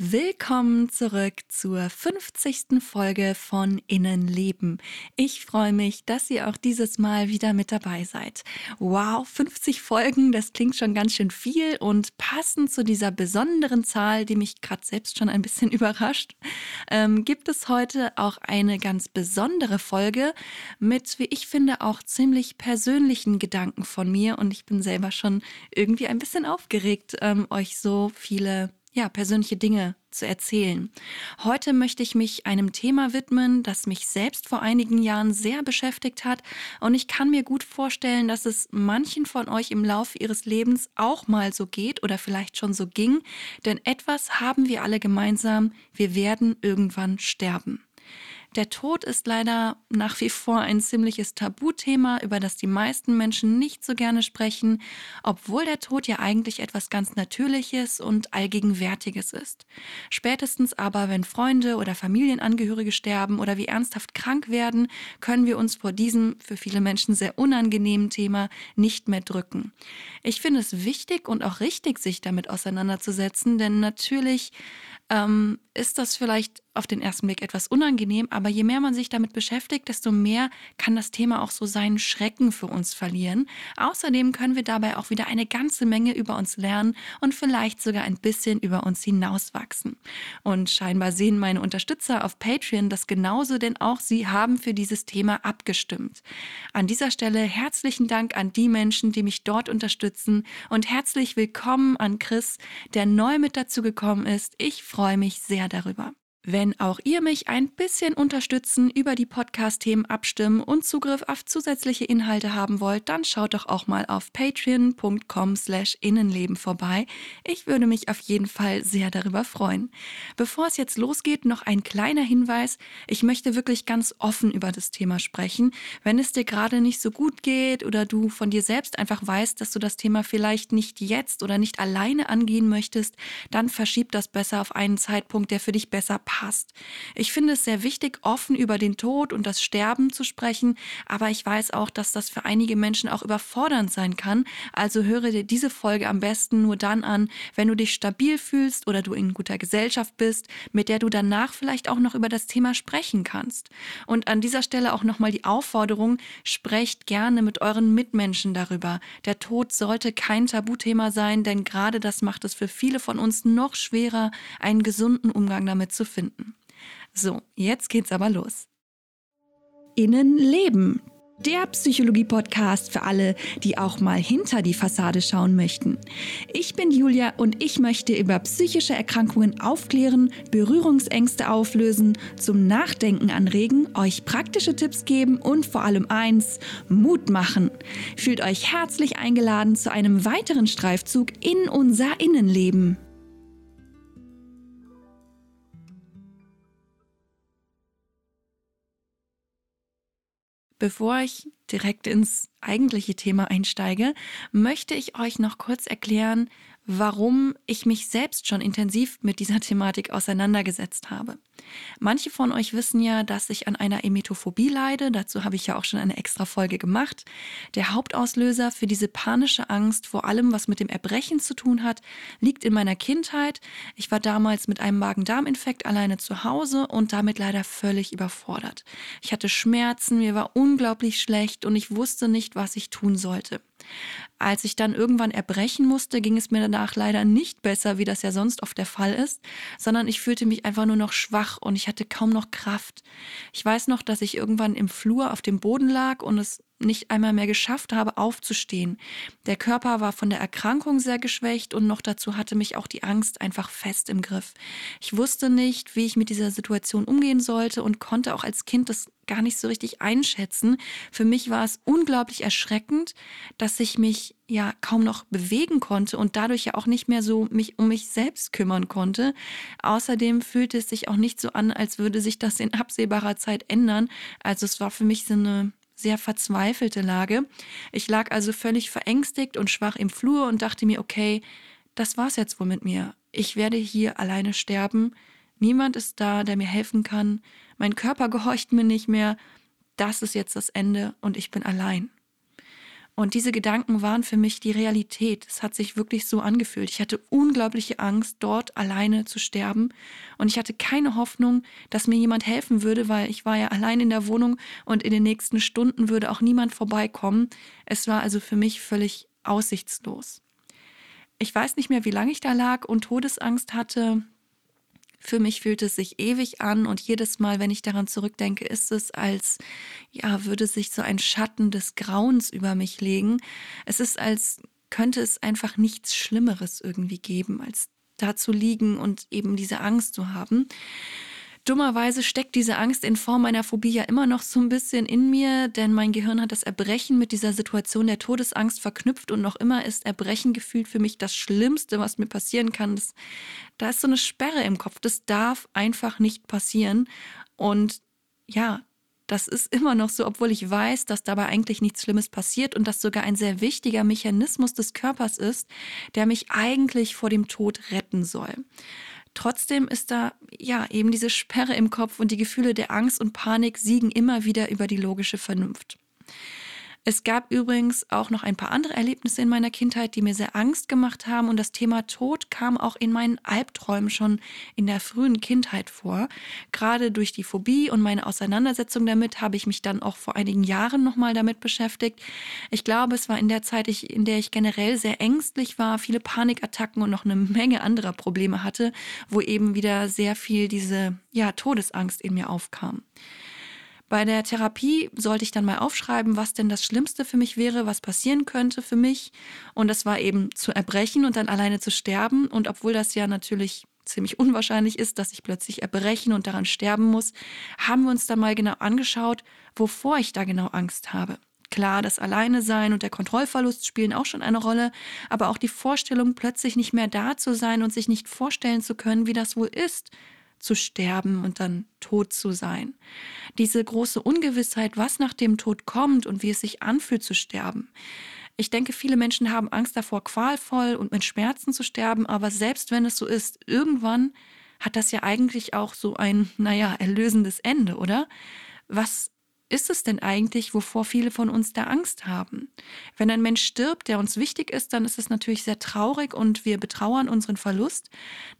Willkommen zurück zur 50. Folge von Innenleben. Ich freue mich, dass ihr auch dieses Mal wieder mit dabei seid. Wow, 50 Folgen, das klingt schon ganz schön viel und passend zu dieser besonderen Zahl, die mich gerade selbst schon ein bisschen überrascht, ähm, gibt es heute auch eine ganz besondere Folge mit, wie ich finde, auch ziemlich persönlichen Gedanken von mir und ich bin selber schon irgendwie ein bisschen aufgeregt, ähm, euch so viele ja, persönliche Dinge zu erzählen. Heute möchte ich mich einem Thema widmen, das mich selbst vor einigen Jahren sehr beschäftigt hat und ich kann mir gut vorstellen, dass es manchen von euch im Laufe ihres Lebens auch mal so geht oder vielleicht schon so ging, denn etwas haben wir alle gemeinsam, wir werden irgendwann sterben. Der Tod ist leider nach wie vor ein ziemliches Tabuthema, über das die meisten Menschen nicht so gerne sprechen, obwohl der Tod ja eigentlich etwas ganz Natürliches und Allgegenwärtiges ist. Spätestens aber, wenn Freunde oder Familienangehörige sterben oder wir ernsthaft krank werden, können wir uns vor diesem für viele Menschen sehr unangenehmen Thema nicht mehr drücken. Ich finde es wichtig und auch richtig, sich damit auseinanderzusetzen, denn natürlich ähm, ist das vielleicht auf den ersten Blick etwas unangenehm, aber je mehr man sich damit beschäftigt, desto mehr kann das Thema auch so seinen Schrecken für uns verlieren. Außerdem können wir dabei auch wieder eine ganze Menge über uns lernen und vielleicht sogar ein bisschen über uns hinauswachsen. Und scheinbar sehen meine Unterstützer auf Patreon das genauso, denn auch sie haben für dieses Thema abgestimmt. An dieser Stelle herzlichen Dank an die Menschen, die mich dort unterstützen und herzlich willkommen an Chris, der neu mit dazu gekommen ist. Ich freue mich sehr darüber. Wenn auch ihr mich ein bisschen unterstützen, über die Podcast-Themen abstimmen und Zugriff auf zusätzliche Inhalte haben wollt, dann schaut doch auch mal auf patreon.com slash Innenleben vorbei. Ich würde mich auf jeden Fall sehr darüber freuen. Bevor es jetzt losgeht, noch ein kleiner Hinweis. Ich möchte wirklich ganz offen über das Thema sprechen. Wenn es dir gerade nicht so gut geht oder du von dir selbst einfach weißt, dass du das Thema vielleicht nicht jetzt oder nicht alleine angehen möchtest, dann verschieb das besser auf einen Zeitpunkt, der für dich besser passt passt. Ich finde es sehr wichtig, offen über den Tod und das Sterben zu sprechen, aber ich weiß auch, dass das für einige Menschen auch überfordernd sein kann. Also höre dir diese Folge am besten nur dann an, wenn du dich stabil fühlst oder du in guter Gesellschaft bist, mit der du danach vielleicht auch noch über das Thema sprechen kannst. Und an dieser Stelle auch nochmal die Aufforderung, sprecht gerne mit euren Mitmenschen darüber. Der Tod sollte kein Tabuthema sein, denn gerade das macht es für viele von uns noch schwerer, einen gesunden Umgang damit zu finden finden. So, jetzt geht's aber los. Innenleben. Der Psychologie-Podcast für alle, die auch mal hinter die Fassade schauen möchten. Ich bin Julia und ich möchte über psychische Erkrankungen aufklären, Berührungsängste auflösen, zum Nachdenken anregen, euch praktische Tipps geben und vor allem eins, Mut machen. Fühlt euch herzlich eingeladen zu einem weiteren Streifzug in unser Innenleben. Bevor ich direkt ins eigentliche Thema einsteige, möchte ich euch noch kurz erklären, warum ich mich selbst schon intensiv mit dieser Thematik auseinandergesetzt habe. Manche von euch wissen ja, dass ich an einer Emetophobie leide. Dazu habe ich ja auch schon eine extra Folge gemacht. Der Hauptauslöser für diese panische Angst vor allem, was mit dem Erbrechen zu tun hat, liegt in meiner Kindheit. Ich war damals mit einem Magen-Darm-Infekt alleine zu Hause und damit leider völlig überfordert. Ich hatte Schmerzen, mir war unglaublich schlecht und ich wusste nicht, was ich tun sollte. Als ich dann irgendwann erbrechen musste, ging es mir danach leider nicht besser, wie das ja sonst oft der Fall ist, sondern ich fühlte mich einfach nur noch schwach und ich hatte kaum noch Kraft. Ich weiß noch, dass ich irgendwann im Flur auf dem Boden lag und es nicht einmal mehr geschafft habe, aufzustehen. Der Körper war von der Erkrankung sehr geschwächt und noch dazu hatte mich auch die Angst einfach fest im Griff. Ich wusste nicht, wie ich mit dieser Situation umgehen sollte und konnte auch als Kind das gar nicht so richtig einschätzen. Für mich war es unglaublich erschreckend, dass ich mich ja kaum noch bewegen konnte und dadurch ja auch nicht mehr so mich um mich selbst kümmern konnte. Außerdem fühlte es sich auch nicht so an, als würde sich das in absehbarer Zeit ändern. Also es war für mich so eine sehr verzweifelte Lage. Ich lag also völlig verängstigt und schwach im Flur und dachte mir, okay, das war's jetzt wohl mit mir. Ich werde hier alleine sterben. Niemand ist da, der mir helfen kann. Mein Körper gehorcht mir nicht mehr. Das ist jetzt das Ende und ich bin allein. Und diese Gedanken waren für mich die Realität. Es hat sich wirklich so angefühlt. Ich hatte unglaubliche Angst, dort alleine zu sterben. Und ich hatte keine Hoffnung, dass mir jemand helfen würde, weil ich war ja allein in der Wohnung und in den nächsten Stunden würde auch niemand vorbeikommen. Es war also für mich völlig aussichtslos. Ich weiß nicht mehr, wie lange ich da lag und Todesangst hatte. Für mich fühlt es sich ewig an und jedes Mal, wenn ich daran zurückdenke, ist es, als ja, würde sich so ein Schatten des Grauens über mich legen. Es ist, als könnte es einfach nichts Schlimmeres irgendwie geben, als da zu liegen und eben diese Angst zu haben. Dummerweise steckt diese Angst in Form einer Phobie ja immer noch so ein bisschen in mir, denn mein Gehirn hat das Erbrechen mit dieser Situation der Todesangst verknüpft und noch immer ist Erbrechen gefühlt für mich das Schlimmste, was mir passieren kann. Das, da ist so eine Sperre im Kopf. Das darf einfach nicht passieren. Und ja, das ist immer noch so, obwohl ich weiß, dass dabei eigentlich nichts Schlimmes passiert und das sogar ein sehr wichtiger Mechanismus des Körpers ist, der mich eigentlich vor dem Tod retten soll. Trotzdem ist da ja eben diese Sperre im Kopf und die Gefühle der Angst und Panik siegen immer wieder über die logische Vernunft. Es gab übrigens auch noch ein paar andere Erlebnisse in meiner Kindheit, die mir sehr Angst gemacht haben und das Thema Tod kam auch in meinen Albträumen schon in der frühen Kindheit vor. Gerade durch die Phobie und meine Auseinandersetzung damit habe ich mich dann auch vor einigen Jahren nochmal damit beschäftigt. Ich glaube, es war in der Zeit, in der ich generell sehr ängstlich war, viele Panikattacken und noch eine Menge anderer Probleme hatte, wo eben wieder sehr viel diese ja, Todesangst in mir aufkam. Bei der Therapie sollte ich dann mal aufschreiben, was denn das Schlimmste für mich wäre, was passieren könnte für mich. Und das war eben zu erbrechen und dann alleine zu sterben. Und obwohl das ja natürlich ziemlich unwahrscheinlich ist, dass ich plötzlich erbrechen und daran sterben muss, haben wir uns dann mal genau angeschaut, wovor ich da genau Angst habe. Klar, das Alleine sein und der Kontrollverlust spielen auch schon eine Rolle, aber auch die Vorstellung, plötzlich nicht mehr da zu sein und sich nicht vorstellen zu können, wie das wohl ist, zu sterben und dann tot zu sein. Diese große Ungewissheit, was nach dem Tod kommt und wie es sich anfühlt zu sterben. Ich denke, viele Menschen haben Angst davor, qualvoll und mit Schmerzen zu sterben, aber selbst wenn es so ist, irgendwann hat das ja eigentlich auch so ein, naja, erlösendes Ende, oder? Was ist es denn eigentlich, wovor viele von uns da Angst haben? Wenn ein Mensch stirbt, der uns wichtig ist, dann ist es natürlich sehr traurig und wir betrauern unseren Verlust.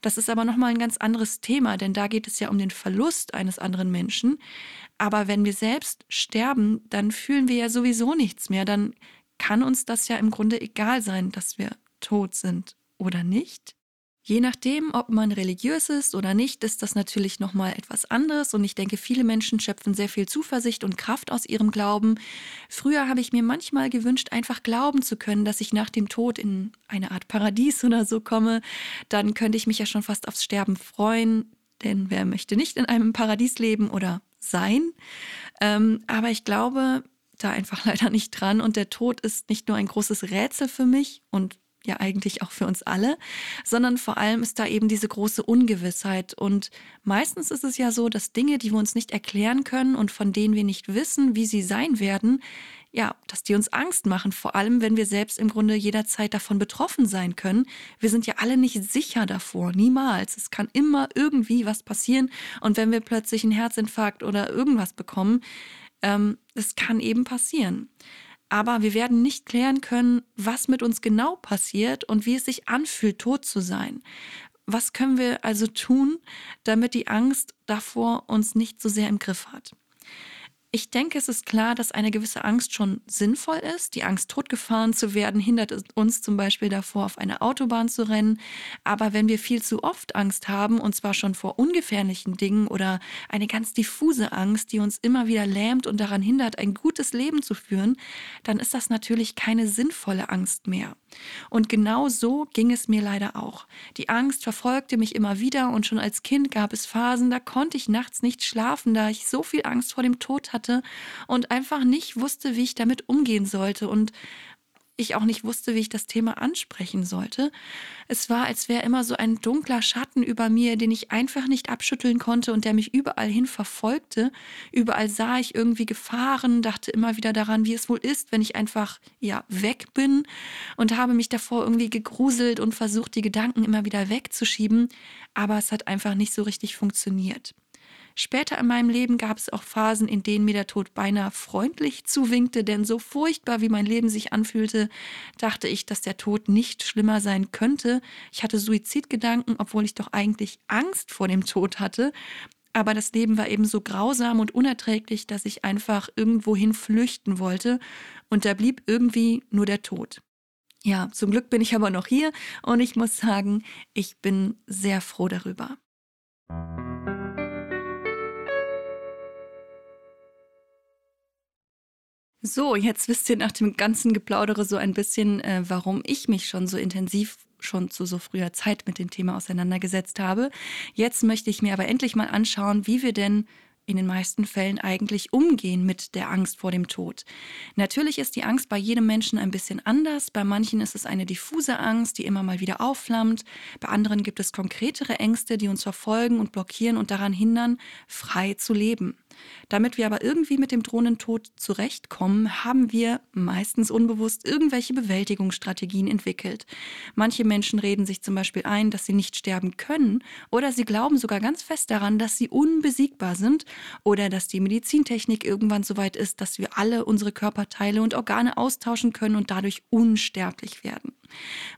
Das ist aber nochmal ein ganz anderes Thema, denn da geht es ja um den Verlust eines anderen Menschen. Aber wenn wir selbst sterben, dann fühlen wir ja sowieso nichts mehr. Dann kann uns das ja im Grunde egal sein, dass wir tot sind oder nicht. Je nachdem, ob man religiös ist oder nicht, ist das natürlich nochmal etwas anderes und ich denke, viele Menschen schöpfen sehr viel Zuversicht und Kraft aus ihrem Glauben. Früher habe ich mir manchmal gewünscht, einfach glauben zu können, dass ich nach dem Tod in eine Art Paradies oder so komme. Dann könnte ich mich ja schon fast aufs Sterben freuen, denn wer möchte nicht in einem Paradies leben oder sein? Ähm, aber ich glaube da einfach leider nicht dran und der Tod ist nicht nur ein großes Rätsel für mich und ja eigentlich auch für uns alle, sondern vor allem ist da eben diese große Ungewissheit. Und meistens ist es ja so, dass Dinge, die wir uns nicht erklären können und von denen wir nicht wissen, wie sie sein werden, ja, dass die uns Angst machen, vor allem wenn wir selbst im Grunde jederzeit davon betroffen sein können. Wir sind ja alle nicht sicher davor, niemals. Es kann immer irgendwie was passieren und wenn wir plötzlich einen Herzinfarkt oder irgendwas bekommen, ähm, es kann eben passieren aber wir werden nicht klären können, was mit uns genau passiert und wie es sich anfühlt, tot zu sein. Was können wir also tun, damit die Angst davor uns nicht so sehr im Griff hat? Ich denke, es ist klar, dass eine gewisse Angst schon sinnvoll ist. Die Angst, totgefahren zu werden, hindert uns zum Beispiel davor, auf eine Autobahn zu rennen. Aber wenn wir viel zu oft Angst haben, und zwar schon vor ungefährlichen Dingen oder eine ganz diffuse Angst, die uns immer wieder lähmt und daran hindert, ein gutes Leben zu führen, dann ist das natürlich keine sinnvolle Angst mehr. Und genau so ging es mir leider auch. Die Angst verfolgte mich immer wieder und schon als Kind gab es Phasen, da konnte ich nachts nicht schlafen, da ich so viel Angst vor dem Tod hatte und einfach nicht wusste, wie ich damit umgehen sollte. Und ich auch nicht wusste, wie ich das Thema ansprechen sollte. Es war, als wäre immer so ein dunkler Schatten über mir, den ich einfach nicht abschütteln konnte und der mich überall hin verfolgte. Überall sah ich irgendwie Gefahren, dachte immer wieder daran, wie es wohl ist, wenn ich einfach, ja, weg bin und habe mich davor irgendwie gegruselt und versucht, die Gedanken immer wieder wegzuschieben. Aber es hat einfach nicht so richtig funktioniert. Später in meinem Leben gab es auch Phasen, in denen mir der Tod beinahe freundlich zuwinkte, denn so furchtbar wie mein Leben sich anfühlte, dachte ich, dass der Tod nicht schlimmer sein könnte. Ich hatte Suizidgedanken, obwohl ich doch eigentlich Angst vor dem Tod hatte. Aber das Leben war eben so grausam und unerträglich, dass ich einfach irgendwohin flüchten wollte. Und da blieb irgendwie nur der Tod. Ja, zum Glück bin ich aber noch hier und ich muss sagen, ich bin sehr froh darüber. So, jetzt wisst ihr nach dem ganzen Geplaudere so ein bisschen, äh, warum ich mich schon so intensiv schon zu so früher Zeit mit dem Thema auseinandergesetzt habe. Jetzt möchte ich mir aber endlich mal anschauen, wie wir denn in den meisten Fällen eigentlich umgehen mit der Angst vor dem Tod. Natürlich ist die Angst bei jedem Menschen ein bisschen anders. Bei manchen ist es eine diffuse Angst, die immer mal wieder aufflammt. Bei anderen gibt es konkretere Ängste, die uns verfolgen und blockieren und daran hindern, frei zu leben. Damit wir aber irgendwie mit dem drohenden Tod zurechtkommen, haben wir meistens unbewusst irgendwelche Bewältigungsstrategien entwickelt. Manche Menschen reden sich zum Beispiel ein, dass sie nicht sterben können oder sie glauben sogar ganz fest daran, dass sie unbesiegbar sind oder dass die Medizintechnik irgendwann so weit ist, dass wir alle unsere Körperteile und Organe austauschen können und dadurch unsterblich werden.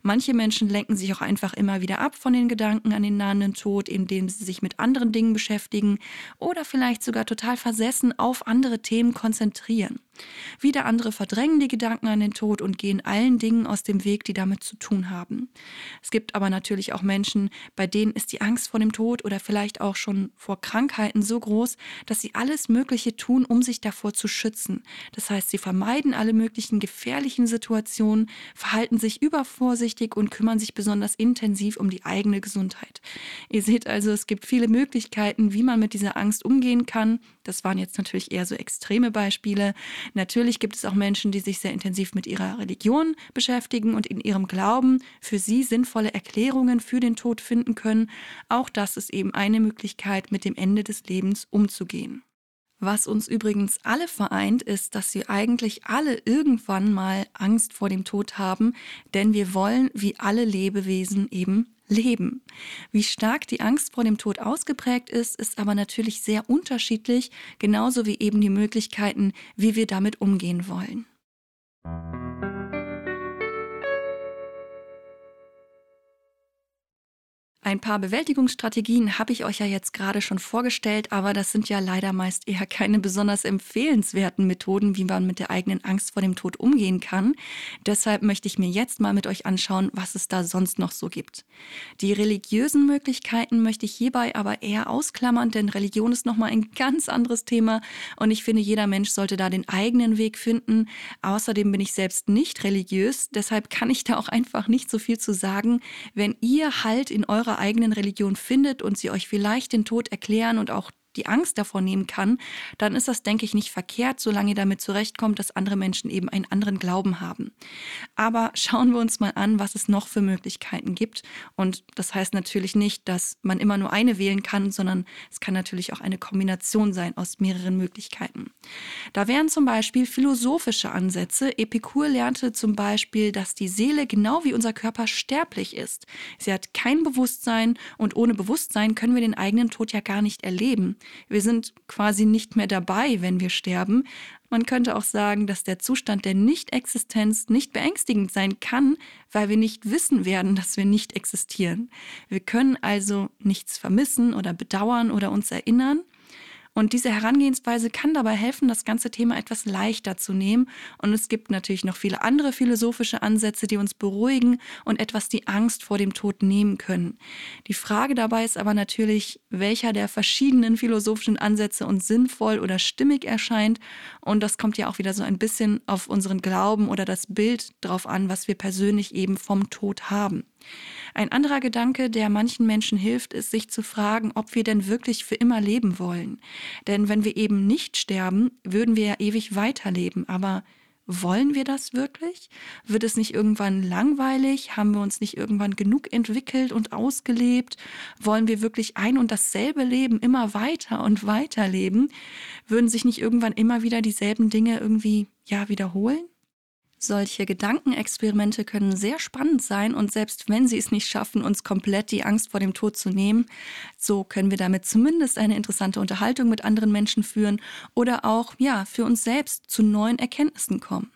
Manche Menschen lenken sich auch einfach immer wieder ab von den Gedanken an den nahenden Tod, indem sie sich mit anderen Dingen beschäftigen oder vielleicht sogar total versessen auf andere Themen konzentrieren. Wieder andere verdrängen die Gedanken an den Tod und gehen allen Dingen aus dem Weg, die damit zu tun haben. Es gibt aber natürlich auch Menschen, bei denen ist die Angst vor dem Tod oder vielleicht auch schon vor Krankheiten so groß, dass sie alles Mögliche tun, um sich davor zu schützen. Das heißt, sie vermeiden alle möglichen gefährlichen Situationen, verhalten sich übervorsichtig und kümmern sich besonders intensiv um die eigene Gesundheit. Ihr seht also, es gibt viele Möglichkeiten, wie man mit dieser Angst umgehen kann. Das waren jetzt natürlich eher so extreme Beispiele. Natürlich gibt es auch Menschen, die sich sehr intensiv mit ihrer Religion beschäftigen und in ihrem Glauben für sie sinnvolle Erklärungen für den Tod finden können. Auch das ist eben eine Möglichkeit, mit dem Ende des Lebens umzugehen. Was uns übrigens alle vereint, ist, dass wir eigentlich alle irgendwann mal Angst vor dem Tod haben, denn wir wollen wie alle Lebewesen eben leben. Wie stark die Angst vor dem Tod ausgeprägt ist, ist aber natürlich sehr unterschiedlich, genauso wie eben die Möglichkeiten, wie wir damit umgehen wollen. Ein paar Bewältigungsstrategien habe ich euch ja jetzt gerade schon vorgestellt, aber das sind ja leider meist eher keine besonders empfehlenswerten Methoden, wie man mit der eigenen Angst vor dem Tod umgehen kann. Deshalb möchte ich mir jetzt mal mit euch anschauen, was es da sonst noch so gibt. Die religiösen Möglichkeiten möchte ich hierbei aber eher ausklammern, denn Religion ist nochmal ein ganz anderes Thema und ich finde, jeder Mensch sollte da den eigenen Weg finden. Außerdem bin ich selbst nicht religiös, deshalb kann ich da auch einfach nicht so viel zu sagen. Wenn ihr Halt in eurer eigenen Religion findet und sie euch vielleicht den Tod erklären und auch die Angst davor nehmen kann, dann ist das, denke ich, nicht verkehrt, solange ihr damit zurechtkommt, dass andere Menschen eben einen anderen Glauben haben. Aber schauen wir uns mal an, was es noch für Möglichkeiten gibt. Und das heißt natürlich nicht, dass man immer nur eine wählen kann, sondern es kann natürlich auch eine Kombination sein aus mehreren Möglichkeiten. Da wären zum Beispiel philosophische Ansätze. Epikur lernte zum Beispiel, dass die Seele genau wie unser Körper sterblich ist. Sie hat kein Bewusstsein und ohne Bewusstsein können wir den eigenen Tod ja gar nicht erleben. Wir sind quasi nicht mehr dabei, wenn wir sterben. Man könnte auch sagen, dass der Zustand der Nichtexistenz nicht beängstigend sein kann, weil wir nicht wissen werden, dass wir nicht existieren. Wir können also nichts vermissen oder bedauern oder uns erinnern. Und diese Herangehensweise kann dabei helfen, das ganze Thema etwas leichter zu nehmen. Und es gibt natürlich noch viele andere philosophische Ansätze, die uns beruhigen und etwas die Angst vor dem Tod nehmen können. Die Frage dabei ist aber natürlich, welcher der verschiedenen philosophischen Ansätze uns sinnvoll oder stimmig erscheint. Und das kommt ja auch wieder so ein bisschen auf unseren Glauben oder das Bild drauf an, was wir persönlich eben vom Tod haben. Ein anderer Gedanke, der manchen Menschen hilft, ist, sich zu fragen, ob wir denn wirklich für immer leben wollen. Denn wenn wir eben nicht sterben, würden wir ja ewig weiterleben. Aber wollen wir das wirklich? Wird es nicht irgendwann langweilig? Haben wir uns nicht irgendwann genug entwickelt und ausgelebt? Wollen wir wirklich ein und dasselbe Leben immer weiter und weiter leben? Würden sich nicht irgendwann immer wieder dieselben Dinge irgendwie ja wiederholen? Solche Gedankenexperimente können sehr spannend sein und selbst wenn sie es nicht schaffen, uns komplett die Angst vor dem Tod zu nehmen, so können wir damit zumindest eine interessante Unterhaltung mit anderen Menschen führen oder auch ja, für uns selbst zu neuen Erkenntnissen kommen.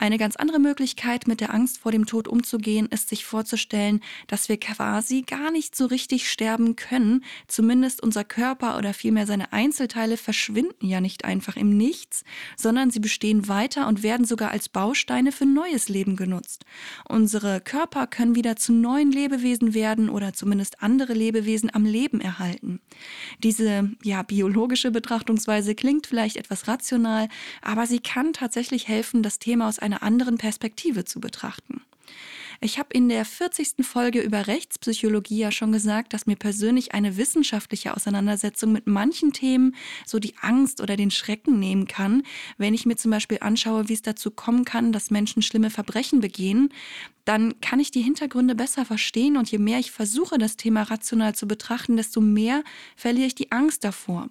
Eine ganz andere Möglichkeit, mit der Angst vor dem Tod umzugehen, ist sich vorzustellen, dass wir quasi gar nicht so richtig sterben können. Zumindest unser Körper oder vielmehr seine Einzelteile verschwinden ja nicht einfach im Nichts, sondern sie bestehen weiter und werden sogar als Bausteine für neues Leben genutzt. Unsere Körper können wieder zu neuen Lebewesen werden oder zumindest andere Lebewesen am Leben erhalten. Diese ja biologische Betrachtungsweise klingt vielleicht etwas rational, aber sie kann tatsächlich helfen, das Thema aus einer anderen Perspektive zu betrachten. Ich habe in der 40. Folge über Rechtspsychologie ja schon gesagt, dass mir persönlich eine wissenschaftliche Auseinandersetzung mit manchen Themen so die Angst oder den Schrecken nehmen kann, wenn ich mir zum Beispiel anschaue, wie es dazu kommen kann, dass Menschen schlimme Verbrechen begehen, dann kann ich die Hintergründe besser verstehen und je mehr ich versuche, das Thema rational zu betrachten, desto mehr verliere ich die Angst davor.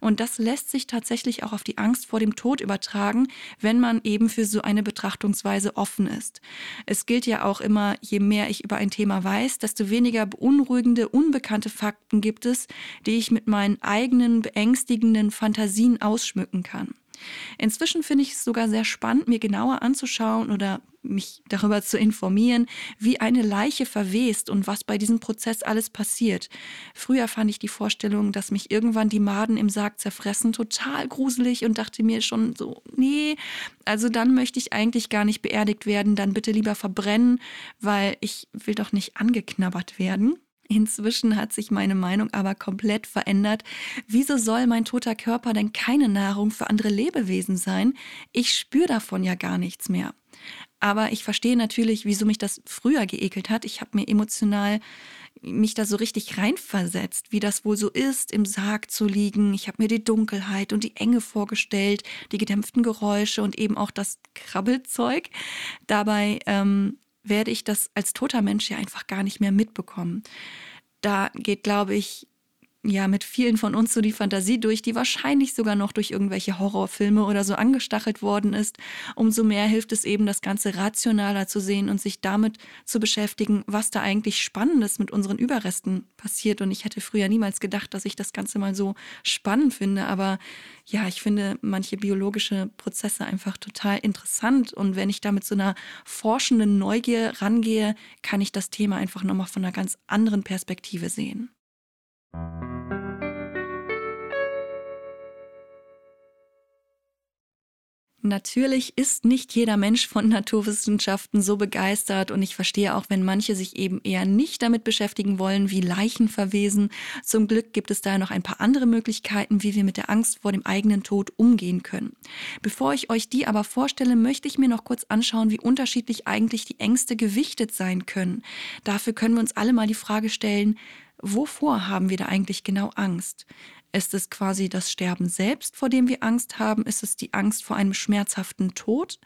Und das lässt sich tatsächlich auch auf die Angst vor dem Tod übertragen, wenn man eben für so eine Betrachtungsweise offen ist. Es gilt ja auch immer, je mehr ich über ein Thema weiß, desto weniger beunruhigende, unbekannte Fakten gibt es, die ich mit meinen eigenen beängstigenden Fantasien ausschmücken kann. Inzwischen finde ich es sogar sehr spannend, mir genauer anzuschauen oder mich darüber zu informieren, wie eine Leiche verwest und was bei diesem Prozess alles passiert. Früher fand ich die Vorstellung, dass mich irgendwann die Maden im Sarg zerfressen, total gruselig und dachte mir schon so, nee, also dann möchte ich eigentlich gar nicht beerdigt werden, dann bitte lieber verbrennen, weil ich will doch nicht angeknabbert werden. Inzwischen hat sich meine Meinung aber komplett verändert. Wieso soll mein toter Körper denn keine Nahrung für andere Lebewesen sein? Ich spüre davon ja gar nichts mehr. Aber ich verstehe natürlich, wieso mich das früher geekelt hat. Ich habe mir emotional mich da so richtig reinversetzt, wie das wohl so ist, im Sarg zu liegen. Ich habe mir die Dunkelheit und die Enge vorgestellt, die gedämpften Geräusche und eben auch das Krabbelzeug. Dabei ähm, werde ich das als toter Mensch ja einfach gar nicht mehr mitbekommen. Da geht, glaube ich, ja mit vielen von uns so die Fantasie durch, die wahrscheinlich sogar noch durch irgendwelche Horrorfilme oder so angestachelt worden ist. Umso mehr hilft es eben, das Ganze rationaler zu sehen und sich damit zu beschäftigen, was da eigentlich Spannendes mit unseren Überresten passiert. Und ich hätte früher niemals gedacht, dass ich das Ganze mal so spannend finde. Aber ja, ich finde manche biologische Prozesse einfach total interessant. Und wenn ich da mit so einer forschenden Neugier rangehe, kann ich das Thema einfach nochmal von einer ganz anderen Perspektive sehen. Natürlich ist nicht jeder Mensch von Naturwissenschaften so begeistert und ich verstehe auch, wenn manche sich eben eher nicht damit beschäftigen wollen, wie Leichen verwesen. Zum Glück gibt es da noch ein paar andere Möglichkeiten, wie wir mit der Angst vor dem eigenen Tod umgehen können. Bevor ich euch die aber vorstelle, möchte ich mir noch kurz anschauen, wie unterschiedlich eigentlich die Ängste gewichtet sein können. Dafür können wir uns alle mal die Frage stellen, wovor haben wir da eigentlich genau Angst? Ist es quasi das Sterben selbst, vor dem wir Angst haben? Ist es die Angst vor einem schmerzhaften Tod?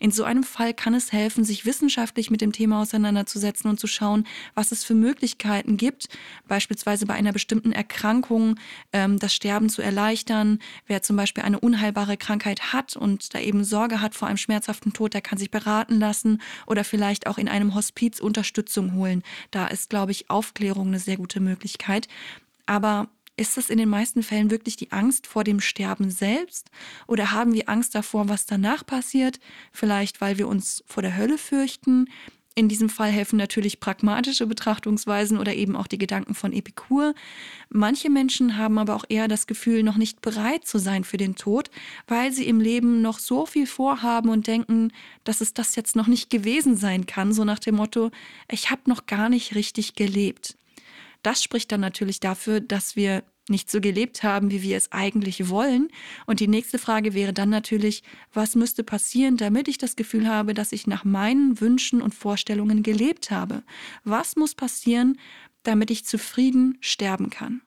In so einem Fall kann es helfen, sich wissenschaftlich mit dem Thema auseinanderzusetzen und zu schauen, was es für Möglichkeiten gibt, beispielsweise bei einer bestimmten Erkrankung ähm, das Sterben zu erleichtern. Wer zum Beispiel eine unheilbare Krankheit hat und da eben Sorge hat vor einem schmerzhaften Tod, der kann sich beraten lassen oder vielleicht auch in einem Hospiz Unterstützung holen. Da ist, glaube ich, Aufklärung eine sehr gute Möglichkeit. Aber ist es in den meisten Fällen wirklich die Angst vor dem Sterben selbst oder haben wir Angst davor, was danach passiert? Vielleicht, weil wir uns vor der Hölle fürchten. In diesem Fall helfen natürlich pragmatische Betrachtungsweisen oder eben auch die Gedanken von Epikur. Manche Menschen haben aber auch eher das Gefühl, noch nicht bereit zu sein für den Tod, weil sie im Leben noch so viel vorhaben und denken, dass es das jetzt noch nicht gewesen sein kann, so nach dem Motto, ich habe noch gar nicht richtig gelebt. Das spricht dann natürlich dafür, dass wir nicht so gelebt haben, wie wir es eigentlich wollen. Und die nächste Frage wäre dann natürlich, was müsste passieren, damit ich das Gefühl habe, dass ich nach meinen Wünschen und Vorstellungen gelebt habe? Was muss passieren, damit ich zufrieden sterben kann?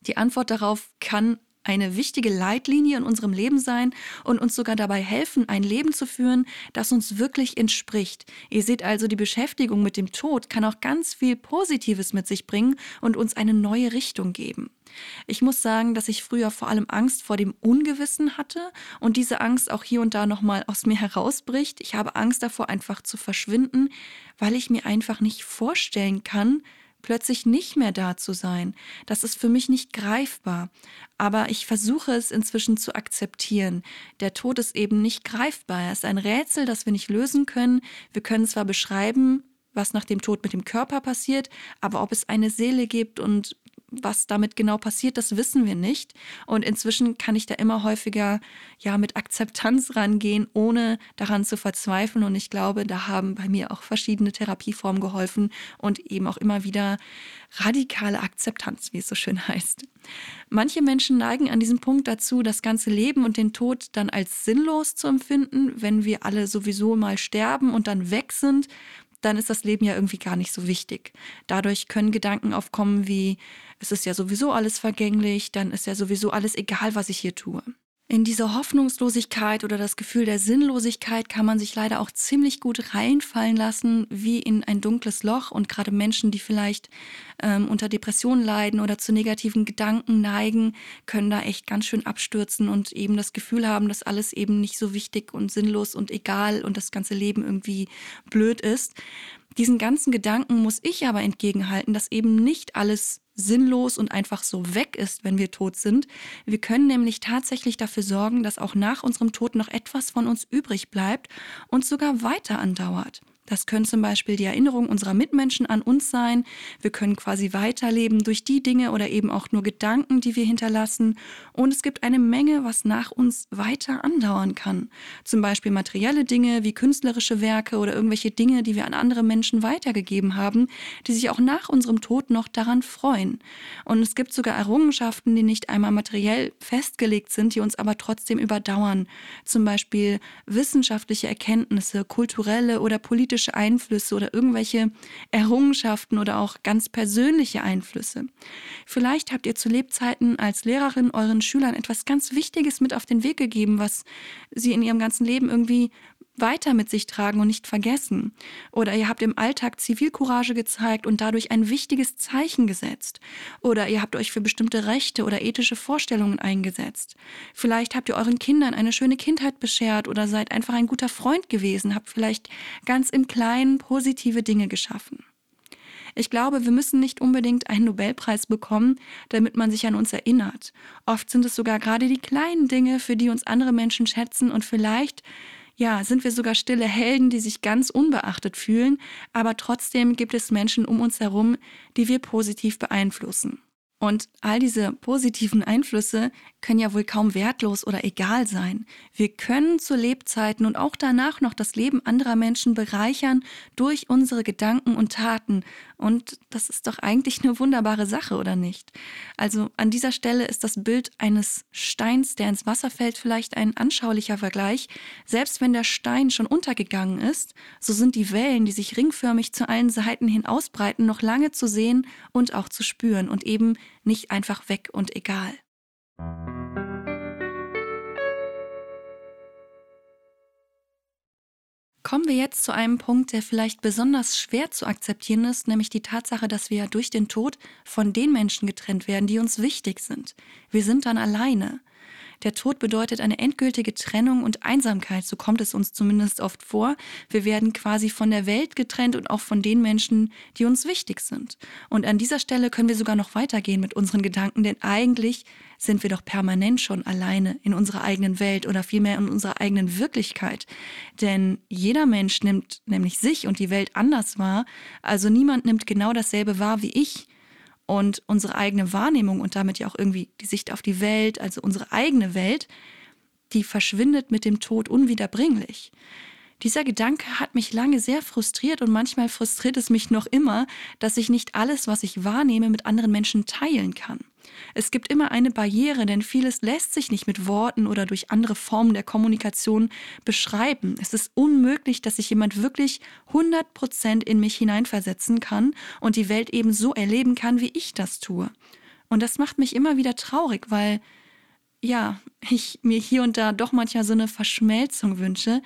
Die Antwort darauf kann eine wichtige Leitlinie in unserem Leben sein und uns sogar dabei helfen, ein Leben zu führen, das uns wirklich entspricht. Ihr seht also, die Beschäftigung mit dem Tod kann auch ganz viel Positives mit sich bringen und uns eine neue Richtung geben. Ich muss sagen, dass ich früher vor allem Angst vor dem Ungewissen hatte und diese Angst auch hier und da nochmal aus mir herausbricht. Ich habe Angst davor, einfach zu verschwinden, weil ich mir einfach nicht vorstellen kann, plötzlich nicht mehr da zu sein. Das ist für mich nicht greifbar. Aber ich versuche es inzwischen zu akzeptieren. Der Tod ist eben nicht greifbar. Er ist ein Rätsel, das wir nicht lösen können. Wir können zwar beschreiben, was nach dem Tod mit dem Körper passiert, aber ob es eine Seele gibt und was damit genau passiert, das wissen wir nicht. Und inzwischen kann ich da immer häufiger ja mit Akzeptanz rangehen, ohne daran zu verzweifeln. Und ich glaube, da haben bei mir auch verschiedene Therapieformen geholfen und eben auch immer wieder radikale Akzeptanz, wie es so schön heißt. Manche Menschen neigen an diesem Punkt dazu, das ganze Leben und den Tod dann als sinnlos zu empfinden, wenn wir alle sowieso mal sterben und dann weg sind dann ist das Leben ja irgendwie gar nicht so wichtig. Dadurch können Gedanken aufkommen wie, es ist ja sowieso alles vergänglich, dann ist ja sowieso alles egal, was ich hier tue. In diese Hoffnungslosigkeit oder das Gefühl der Sinnlosigkeit kann man sich leider auch ziemlich gut reinfallen lassen, wie in ein dunkles Loch. Und gerade Menschen, die vielleicht ähm, unter Depressionen leiden oder zu negativen Gedanken neigen, können da echt ganz schön abstürzen und eben das Gefühl haben, dass alles eben nicht so wichtig und sinnlos und egal und das ganze Leben irgendwie blöd ist. Diesen ganzen Gedanken muss ich aber entgegenhalten, dass eben nicht alles sinnlos und einfach so weg ist, wenn wir tot sind. Wir können nämlich tatsächlich dafür sorgen, dass auch nach unserem Tod noch etwas von uns übrig bleibt und sogar weiter andauert. Das können zum Beispiel die Erinnerungen unserer Mitmenschen an uns sein. Wir können quasi weiterleben durch die Dinge oder eben auch nur Gedanken, die wir hinterlassen. Und es gibt eine Menge, was nach uns weiter andauern kann. Zum Beispiel materielle Dinge wie künstlerische Werke oder irgendwelche Dinge, die wir an andere Menschen weitergegeben haben, die sich auch nach unserem Tod noch daran freuen. Und es gibt sogar Errungenschaften, die nicht einmal materiell festgelegt sind, die uns aber trotzdem überdauern. Zum Beispiel wissenschaftliche Erkenntnisse, kulturelle oder politische politische Einflüsse oder irgendwelche Errungenschaften oder auch ganz persönliche Einflüsse. Vielleicht habt ihr zu Lebzeiten als Lehrerin euren Schülern etwas ganz Wichtiges mit auf den Weg gegeben, was sie in ihrem ganzen Leben irgendwie weiter mit sich tragen und nicht vergessen. Oder ihr habt im Alltag Zivilcourage gezeigt und dadurch ein wichtiges Zeichen gesetzt. Oder ihr habt euch für bestimmte Rechte oder ethische Vorstellungen eingesetzt. Vielleicht habt ihr euren Kindern eine schöne Kindheit beschert oder seid einfach ein guter Freund gewesen, habt vielleicht ganz im Kleinen positive Dinge geschaffen. Ich glaube, wir müssen nicht unbedingt einen Nobelpreis bekommen, damit man sich an uns erinnert. Oft sind es sogar gerade die kleinen Dinge, für die uns andere Menschen schätzen und vielleicht ja, sind wir sogar stille Helden, die sich ganz unbeachtet fühlen, aber trotzdem gibt es Menschen um uns herum, die wir positiv beeinflussen. Und all diese positiven Einflüsse können ja wohl kaum wertlos oder egal sein. Wir können zu Lebzeiten und auch danach noch das Leben anderer Menschen bereichern durch unsere Gedanken und Taten. Und das ist doch eigentlich eine wunderbare Sache, oder nicht? Also an dieser Stelle ist das Bild eines Steins, der ins Wasser fällt, vielleicht ein anschaulicher Vergleich. Selbst wenn der Stein schon untergegangen ist, so sind die Wellen, die sich ringförmig zu allen Seiten hin ausbreiten, noch lange zu sehen und auch zu spüren und eben nicht einfach weg und egal. Kommen wir jetzt zu einem Punkt, der vielleicht besonders schwer zu akzeptieren ist, nämlich die Tatsache, dass wir durch den Tod von den Menschen getrennt werden, die uns wichtig sind. Wir sind dann alleine. Der Tod bedeutet eine endgültige Trennung und Einsamkeit, so kommt es uns zumindest oft vor. Wir werden quasi von der Welt getrennt und auch von den Menschen, die uns wichtig sind. Und an dieser Stelle können wir sogar noch weitergehen mit unseren Gedanken, denn eigentlich sind wir doch permanent schon alleine in unserer eigenen Welt oder vielmehr in unserer eigenen Wirklichkeit. Denn jeder Mensch nimmt nämlich sich und die Welt anders wahr, also niemand nimmt genau dasselbe wahr wie ich. Und unsere eigene Wahrnehmung und damit ja auch irgendwie die Sicht auf die Welt, also unsere eigene Welt, die verschwindet mit dem Tod unwiederbringlich. Dieser Gedanke hat mich lange sehr frustriert und manchmal frustriert es mich noch immer, dass ich nicht alles, was ich wahrnehme, mit anderen Menschen teilen kann. Es gibt immer eine Barriere, denn vieles lässt sich nicht mit Worten oder durch andere Formen der Kommunikation beschreiben. Es ist unmöglich, dass sich jemand wirklich 100% in mich hineinversetzen kann und die Welt eben so erleben kann, wie ich das tue. Und das macht mich immer wieder traurig, weil ja, ich mir hier und da doch manchmal so eine Verschmelzung wünsche,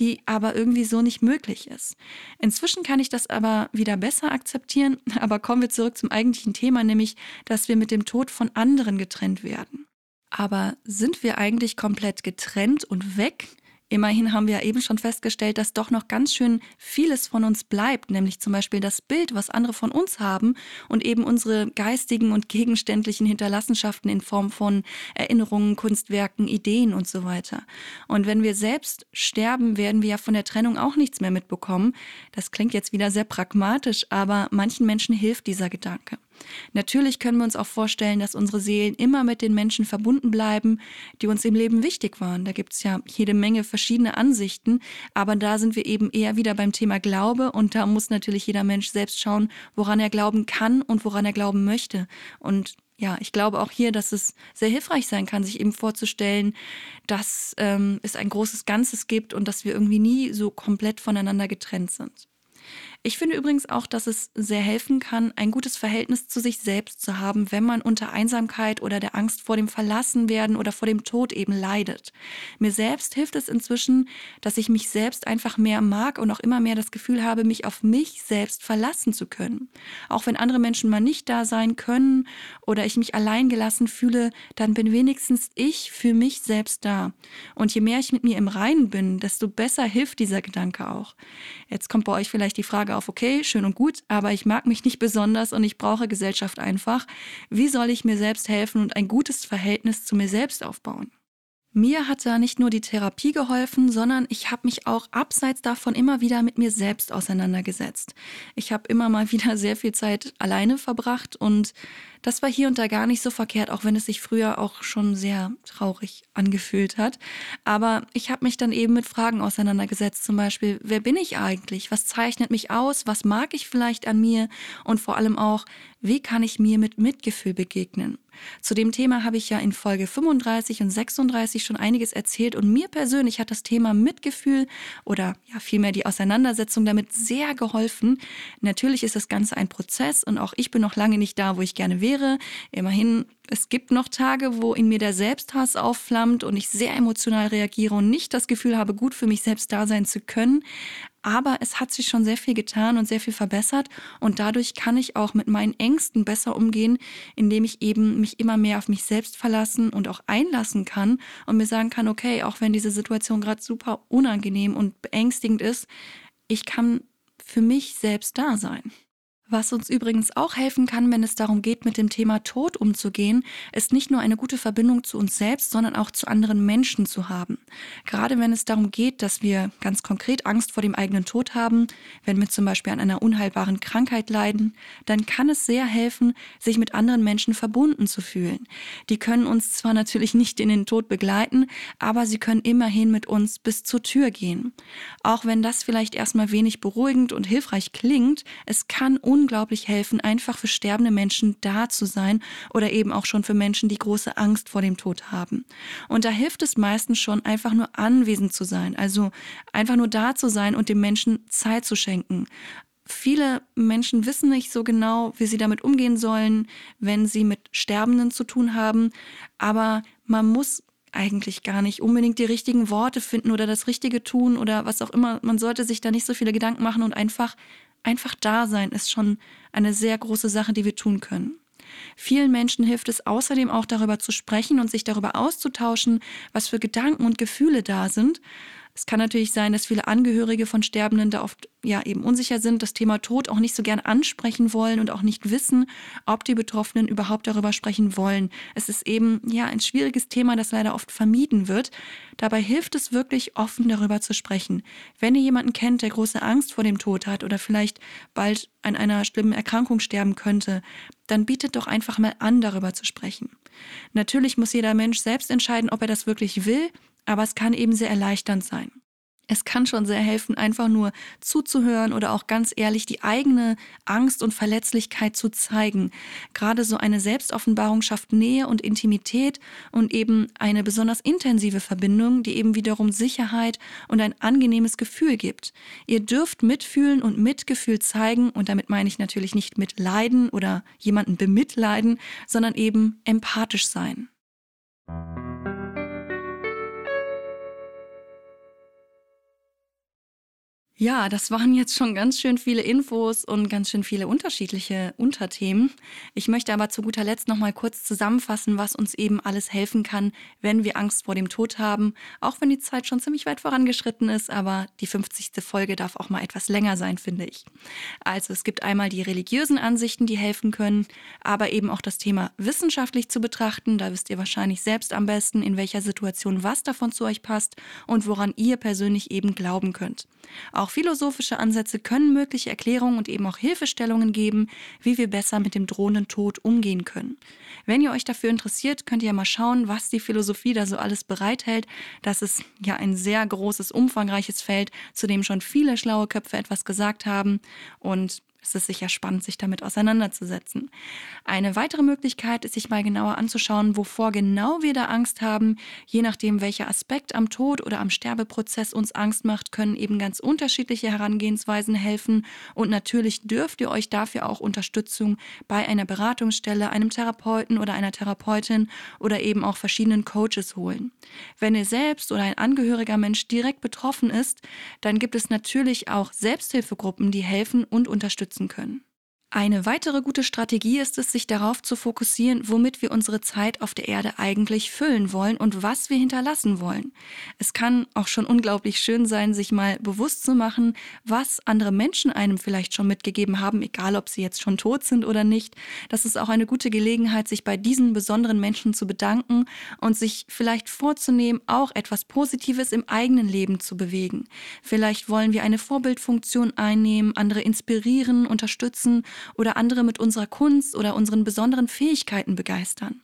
die aber irgendwie so nicht möglich ist. Inzwischen kann ich das aber wieder besser akzeptieren, aber kommen wir zurück zum eigentlichen Thema, nämlich, dass wir mit dem Tod von anderen getrennt werden. Aber sind wir eigentlich komplett getrennt und weg? Immerhin haben wir ja eben schon festgestellt, dass doch noch ganz schön vieles von uns bleibt, nämlich zum Beispiel das Bild, was andere von uns haben und eben unsere geistigen und gegenständlichen Hinterlassenschaften in Form von Erinnerungen, Kunstwerken, Ideen und so weiter. Und wenn wir selbst sterben, werden wir ja von der Trennung auch nichts mehr mitbekommen. Das klingt jetzt wieder sehr pragmatisch, aber manchen Menschen hilft dieser Gedanke. Natürlich können wir uns auch vorstellen, dass unsere Seelen immer mit den Menschen verbunden bleiben, die uns im Leben wichtig waren. Da gibt es ja jede Menge verschiedene Ansichten, aber da sind wir eben eher wieder beim Thema Glaube und da muss natürlich jeder Mensch selbst schauen, woran er glauben kann und woran er glauben möchte. Und ja, ich glaube auch hier, dass es sehr hilfreich sein kann, sich eben vorzustellen, dass ähm, es ein großes Ganzes gibt und dass wir irgendwie nie so komplett voneinander getrennt sind. Ich finde übrigens auch, dass es sehr helfen kann, ein gutes Verhältnis zu sich selbst zu haben, wenn man unter Einsamkeit oder der Angst vor dem Verlassenwerden oder vor dem Tod eben leidet. Mir selbst hilft es inzwischen, dass ich mich selbst einfach mehr mag und auch immer mehr das Gefühl habe, mich auf mich selbst verlassen zu können. Auch wenn andere Menschen mal nicht da sein können oder ich mich allein gelassen fühle, dann bin wenigstens ich für mich selbst da. Und je mehr ich mit mir im Reinen bin, desto besser hilft dieser Gedanke auch. Jetzt kommt bei euch vielleicht die Frage auf, okay, schön und gut, aber ich mag mich nicht besonders und ich brauche Gesellschaft einfach. Wie soll ich mir selbst helfen und ein gutes Verhältnis zu mir selbst aufbauen? Mir hat da nicht nur die Therapie geholfen, sondern ich habe mich auch abseits davon immer wieder mit mir selbst auseinandergesetzt. Ich habe immer mal wieder sehr viel Zeit alleine verbracht und das war hier und da gar nicht so verkehrt, auch wenn es sich früher auch schon sehr traurig angefühlt hat. Aber ich habe mich dann eben mit Fragen auseinandergesetzt, zum Beispiel, wer bin ich eigentlich? Was zeichnet mich aus? Was mag ich vielleicht an mir? Und vor allem auch, wie kann ich mir mit Mitgefühl begegnen? Zu dem Thema habe ich ja in Folge 35 und 36 schon einiges erzählt und mir persönlich hat das Thema Mitgefühl oder ja vielmehr die Auseinandersetzung damit sehr geholfen. Natürlich ist das Ganze ein Prozess und auch ich bin noch lange nicht da, wo ich gerne wäre. Immerhin, es gibt noch Tage, wo in mir der Selbsthass aufflammt und ich sehr emotional reagiere und nicht das Gefühl habe, gut für mich selbst da sein zu können. Aber es hat sich schon sehr viel getan und sehr viel verbessert und dadurch kann ich auch mit meinen Ängsten besser umgehen, indem ich eben mich immer mehr auf mich selbst verlassen und auch einlassen kann und mir sagen kann, okay, auch wenn diese Situation gerade super unangenehm und beängstigend ist, ich kann für mich selbst da sein. Was uns übrigens auch helfen kann, wenn es darum geht, mit dem Thema Tod umzugehen, ist nicht nur eine gute Verbindung zu uns selbst, sondern auch zu anderen Menschen zu haben. Gerade wenn es darum geht, dass wir ganz konkret Angst vor dem eigenen Tod haben, wenn wir zum Beispiel an einer unheilbaren Krankheit leiden, dann kann es sehr helfen, sich mit anderen Menschen verbunden zu fühlen. Die können uns zwar natürlich nicht in den Tod begleiten, aber sie können immerhin mit uns bis zur Tür gehen. Auch wenn das vielleicht erstmal wenig beruhigend und hilfreich klingt, es kann unglaublich helfen, einfach für sterbende Menschen da zu sein oder eben auch schon für Menschen, die große Angst vor dem Tod haben. Und da hilft es meistens schon, einfach nur anwesend zu sein, also einfach nur da zu sein und dem Menschen Zeit zu schenken. Viele Menschen wissen nicht so genau, wie sie damit umgehen sollen, wenn sie mit Sterbenden zu tun haben, aber man muss eigentlich gar nicht unbedingt die richtigen Worte finden oder das Richtige tun oder was auch immer. Man sollte sich da nicht so viele Gedanken machen und einfach Einfach da sein ist schon eine sehr große Sache, die wir tun können. Vielen Menschen hilft es außerdem auch darüber zu sprechen und sich darüber auszutauschen, was für Gedanken und Gefühle da sind, es kann natürlich sein, dass viele Angehörige von Sterbenden da oft ja eben unsicher sind, das Thema Tod auch nicht so gern ansprechen wollen und auch nicht wissen, ob die Betroffenen überhaupt darüber sprechen wollen. Es ist eben ja ein schwieriges Thema, das leider oft vermieden wird. Dabei hilft es wirklich, offen darüber zu sprechen. Wenn ihr jemanden kennt, der große Angst vor dem Tod hat oder vielleicht bald an einer schlimmen Erkrankung sterben könnte, dann bietet doch einfach mal an, darüber zu sprechen. Natürlich muss jeder Mensch selbst entscheiden, ob er das wirklich will aber es kann eben sehr erleichternd sein. Es kann schon sehr helfen, einfach nur zuzuhören oder auch ganz ehrlich die eigene Angst und Verletzlichkeit zu zeigen. Gerade so eine Selbstoffenbarung schafft Nähe und Intimität und eben eine besonders intensive Verbindung, die eben wiederum Sicherheit und ein angenehmes Gefühl gibt. Ihr dürft mitfühlen und Mitgefühl zeigen und damit meine ich natürlich nicht mitleiden oder jemanden bemitleiden, sondern eben empathisch sein. Ja, das waren jetzt schon ganz schön viele Infos und ganz schön viele unterschiedliche Unterthemen. Ich möchte aber zu guter Letzt noch mal kurz zusammenfassen, was uns eben alles helfen kann, wenn wir Angst vor dem Tod haben. Auch wenn die Zeit schon ziemlich weit vorangeschritten ist, aber die 50. Folge darf auch mal etwas länger sein, finde ich. Also es gibt einmal die religiösen Ansichten, die helfen können, aber eben auch das Thema wissenschaftlich zu betrachten. Da wisst ihr wahrscheinlich selbst am besten, in welcher Situation was davon zu euch passt und woran ihr persönlich eben glauben könnt. Auch auch philosophische Ansätze können mögliche Erklärungen und eben auch Hilfestellungen geben, wie wir besser mit dem drohenden Tod umgehen können. Wenn ihr euch dafür interessiert, könnt ihr mal schauen, was die Philosophie da so alles bereithält. Das ist ja ein sehr großes, umfangreiches Feld, zu dem schon viele schlaue Köpfe etwas gesagt haben. Und es ist sicher spannend, sich damit auseinanderzusetzen. Eine weitere Möglichkeit ist, sich mal genauer anzuschauen, wovor genau wir da Angst haben. Je nachdem, welcher Aspekt am Tod oder am Sterbeprozess uns Angst macht, können eben ganz unterschiedliche Herangehensweisen helfen. Und natürlich dürft ihr euch dafür auch Unterstützung bei einer Beratungsstelle, einem Therapeuten oder einer Therapeutin oder eben auch verschiedenen Coaches holen. Wenn ihr selbst oder ein angehöriger Mensch direkt betroffen ist, dann gibt es natürlich auch Selbsthilfegruppen, die helfen und unterstützen unterstützen können. Eine weitere gute Strategie ist es, sich darauf zu fokussieren, womit wir unsere Zeit auf der Erde eigentlich füllen wollen und was wir hinterlassen wollen. Es kann auch schon unglaublich schön sein, sich mal bewusst zu machen, was andere Menschen einem vielleicht schon mitgegeben haben, egal ob sie jetzt schon tot sind oder nicht. Das ist auch eine gute Gelegenheit, sich bei diesen besonderen Menschen zu bedanken und sich vielleicht vorzunehmen, auch etwas Positives im eigenen Leben zu bewegen. Vielleicht wollen wir eine Vorbildfunktion einnehmen, andere inspirieren, unterstützen oder andere mit unserer Kunst oder unseren besonderen Fähigkeiten begeistern.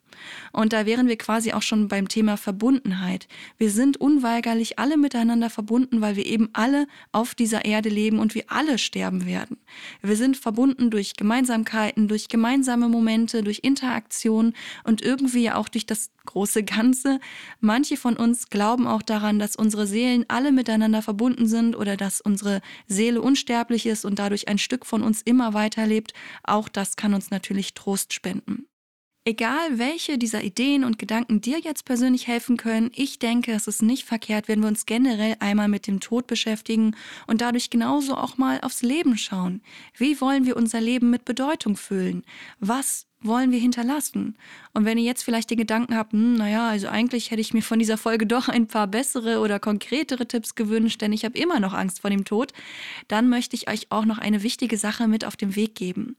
Und da wären wir quasi auch schon beim Thema Verbundenheit. Wir sind unweigerlich alle miteinander verbunden, weil wir eben alle auf dieser Erde leben und wir alle sterben werden. Wir sind verbunden durch Gemeinsamkeiten, durch gemeinsame Momente, durch Interaktion und irgendwie ja auch durch das große Ganze. Manche von uns glauben auch daran, dass unsere Seelen alle miteinander verbunden sind oder dass unsere Seele unsterblich ist und dadurch ein Stück von uns immer weiterlebt. Auch das kann uns natürlich Trost spenden. Egal, welche dieser Ideen und Gedanken dir jetzt persönlich helfen können, ich denke, es ist nicht verkehrt, wenn wir uns generell einmal mit dem Tod beschäftigen und dadurch genauso auch mal aufs Leben schauen. Wie wollen wir unser Leben mit Bedeutung füllen? Was wollen wir hinterlassen? Und wenn ihr jetzt vielleicht den Gedanken habt, hm, naja, also eigentlich hätte ich mir von dieser Folge doch ein paar bessere oder konkretere Tipps gewünscht, denn ich habe immer noch Angst vor dem Tod, dann möchte ich euch auch noch eine wichtige Sache mit auf den Weg geben.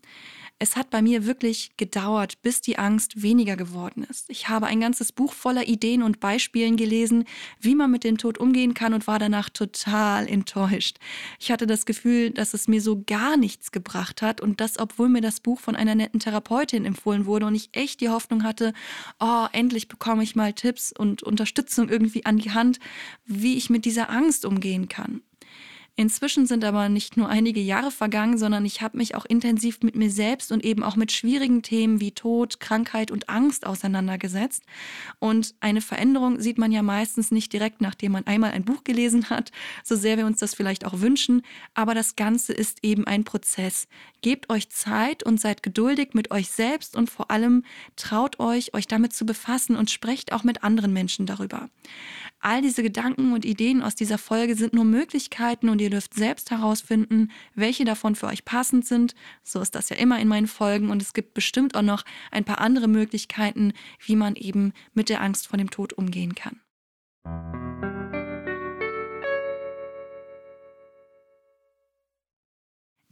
Es hat bei mir wirklich gedauert, bis die Angst weniger geworden ist. Ich habe ein ganzes Buch voller Ideen und Beispielen gelesen, wie man mit dem Tod umgehen kann und war danach total enttäuscht. Ich hatte das Gefühl, dass es mir so gar nichts gebracht hat und das, obwohl mir das Buch von einer netten Therapeutin empfohlen wurde und ich echt die Hoffnung hatte, oh, endlich bekomme ich mal Tipps und Unterstützung irgendwie an die Hand, wie ich mit dieser Angst umgehen kann. Inzwischen sind aber nicht nur einige Jahre vergangen, sondern ich habe mich auch intensiv mit mir selbst und eben auch mit schwierigen Themen wie Tod, Krankheit und Angst auseinandergesetzt. Und eine Veränderung sieht man ja meistens nicht direkt, nachdem man einmal ein Buch gelesen hat, so sehr wir uns das vielleicht auch wünschen. Aber das Ganze ist eben ein Prozess. Gebt euch Zeit und seid geduldig mit euch selbst und vor allem traut euch, euch damit zu befassen und sprecht auch mit anderen Menschen darüber. All diese Gedanken und Ideen aus dieser Folge sind nur Möglichkeiten und ihr dürft selbst herausfinden, welche davon für euch passend sind. So ist das ja immer in meinen Folgen und es gibt bestimmt auch noch ein paar andere Möglichkeiten, wie man eben mit der Angst vor dem Tod umgehen kann.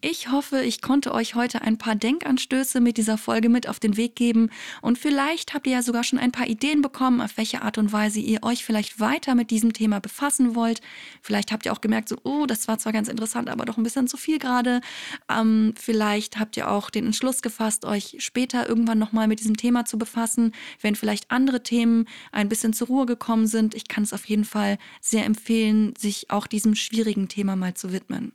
Ich hoffe, ich konnte euch heute ein paar Denkanstöße mit dieser Folge mit auf den Weg geben und vielleicht habt ihr ja sogar schon ein paar Ideen bekommen, auf welche Art und Weise ihr euch vielleicht weiter mit diesem Thema befassen wollt. Vielleicht habt ihr auch gemerkt, so, oh, das war zwar ganz interessant, aber doch ein bisschen zu viel gerade. Ähm, vielleicht habt ihr auch den Entschluss gefasst, euch später irgendwann nochmal mit diesem Thema zu befassen, wenn vielleicht andere Themen ein bisschen zur Ruhe gekommen sind. Ich kann es auf jeden Fall sehr empfehlen, sich auch diesem schwierigen Thema mal zu widmen.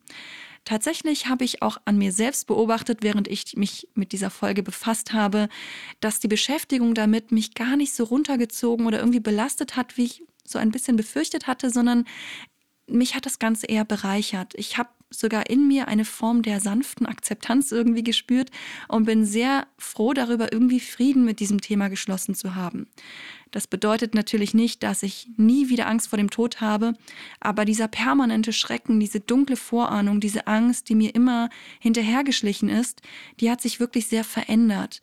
Tatsächlich habe ich auch an mir selbst beobachtet, während ich mich mit dieser Folge befasst habe, dass die Beschäftigung damit mich gar nicht so runtergezogen oder irgendwie belastet hat, wie ich so ein bisschen befürchtet hatte, sondern mich hat das Ganze eher bereichert. Ich habe sogar in mir eine Form der sanften Akzeptanz irgendwie gespürt und bin sehr froh darüber, irgendwie Frieden mit diesem Thema geschlossen zu haben. Das bedeutet natürlich nicht, dass ich nie wieder Angst vor dem Tod habe, aber dieser permanente Schrecken, diese dunkle Vorahnung, diese Angst, die mir immer hinterhergeschlichen ist, die hat sich wirklich sehr verändert.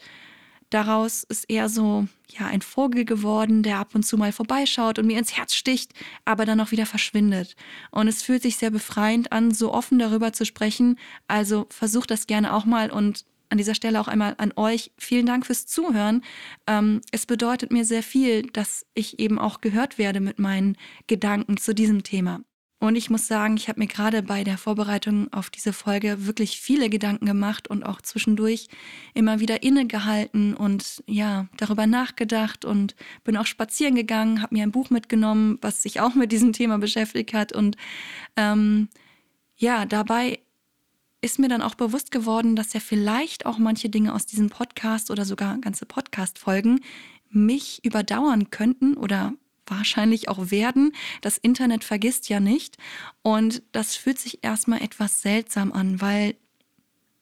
Daraus ist eher so, ja, ein Vogel geworden, der ab und zu mal vorbeischaut und mir ins Herz sticht, aber dann auch wieder verschwindet. Und es fühlt sich sehr befreiend an, so offen darüber zu sprechen. Also versucht das gerne auch mal und an dieser Stelle auch einmal an euch. Vielen Dank fürs Zuhören. Ähm, es bedeutet mir sehr viel, dass ich eben auch gehört werde mit meinen Gedanken zu diesem Thema. Und ich muss sagen, ich habe mir gerade bei der Vorbereitung auf diese Folge wirklich viele Gedanken gemacht und auch zwischendurch immer wieder innegehalten und ja, darüber nachgedacht und bin auch spazieren gegangen, habe mir ein Buch mitgenommen, was sich auch mit diesem Thema beschäftigt hat. Und ähm, ja, dabei ist mir dann auch bewusst geworden, dass ja vielleicht auch manche Dinge aus diesem Podcast oder sogar ganze Podcast-Folgen mich überdauern könnten oder wahrscheinlich auch werden. Das Internet vergisst ja nicht. Und das fühlt sich erstmal etwas seltsam an, weil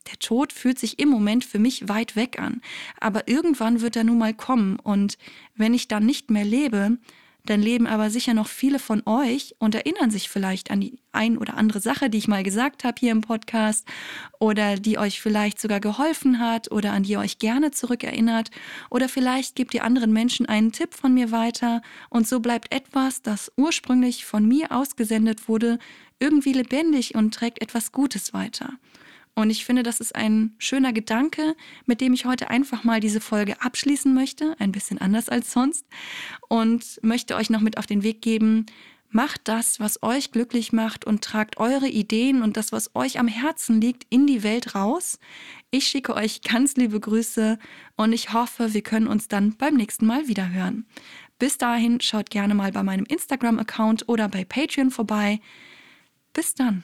der Tod fühlt sich im Moment für mich weit weg an. Aber irgendwann wird er nun mal kommen. Und wenn ich dann nicht mehr lebe, dann leben aber sicher noch viele von euch und erinnern sich vielleicht an die ein oder andere Sache, die ich mal gesagt habe hier im Podcast oder die euch vielleicht sogar geholfen hat oder an die ihr euch gerne zurückerinnert oder vielleicht gebt ihr anderen Menschen einen Tipp von mir weiter und so bleibt etwas, das ursprünglich von mir ausgesendet wurde, irgendwie lebendig und trägt etwas Gutes weiter. Und ich finde, das ist ein schöner Gedanke, mit dem ich heute einfach mal diese Folge abschließen möchte, ein bisschen anders als sonst, und möchte euch noch mit auf den Weg geben, macht das, was euch glücklich macht und tragt eure Ideen und das, was euch am Herzen liegt, in die Welt raus. Ich schicke euch ganz liebe Grüße und ich hoffe, wir können uns dann beim nächsten Mal wieder hören. Bis dahin schaut gerne mal bei meinem Instagram-Account oder bei Patreon vorbei. Bis dann.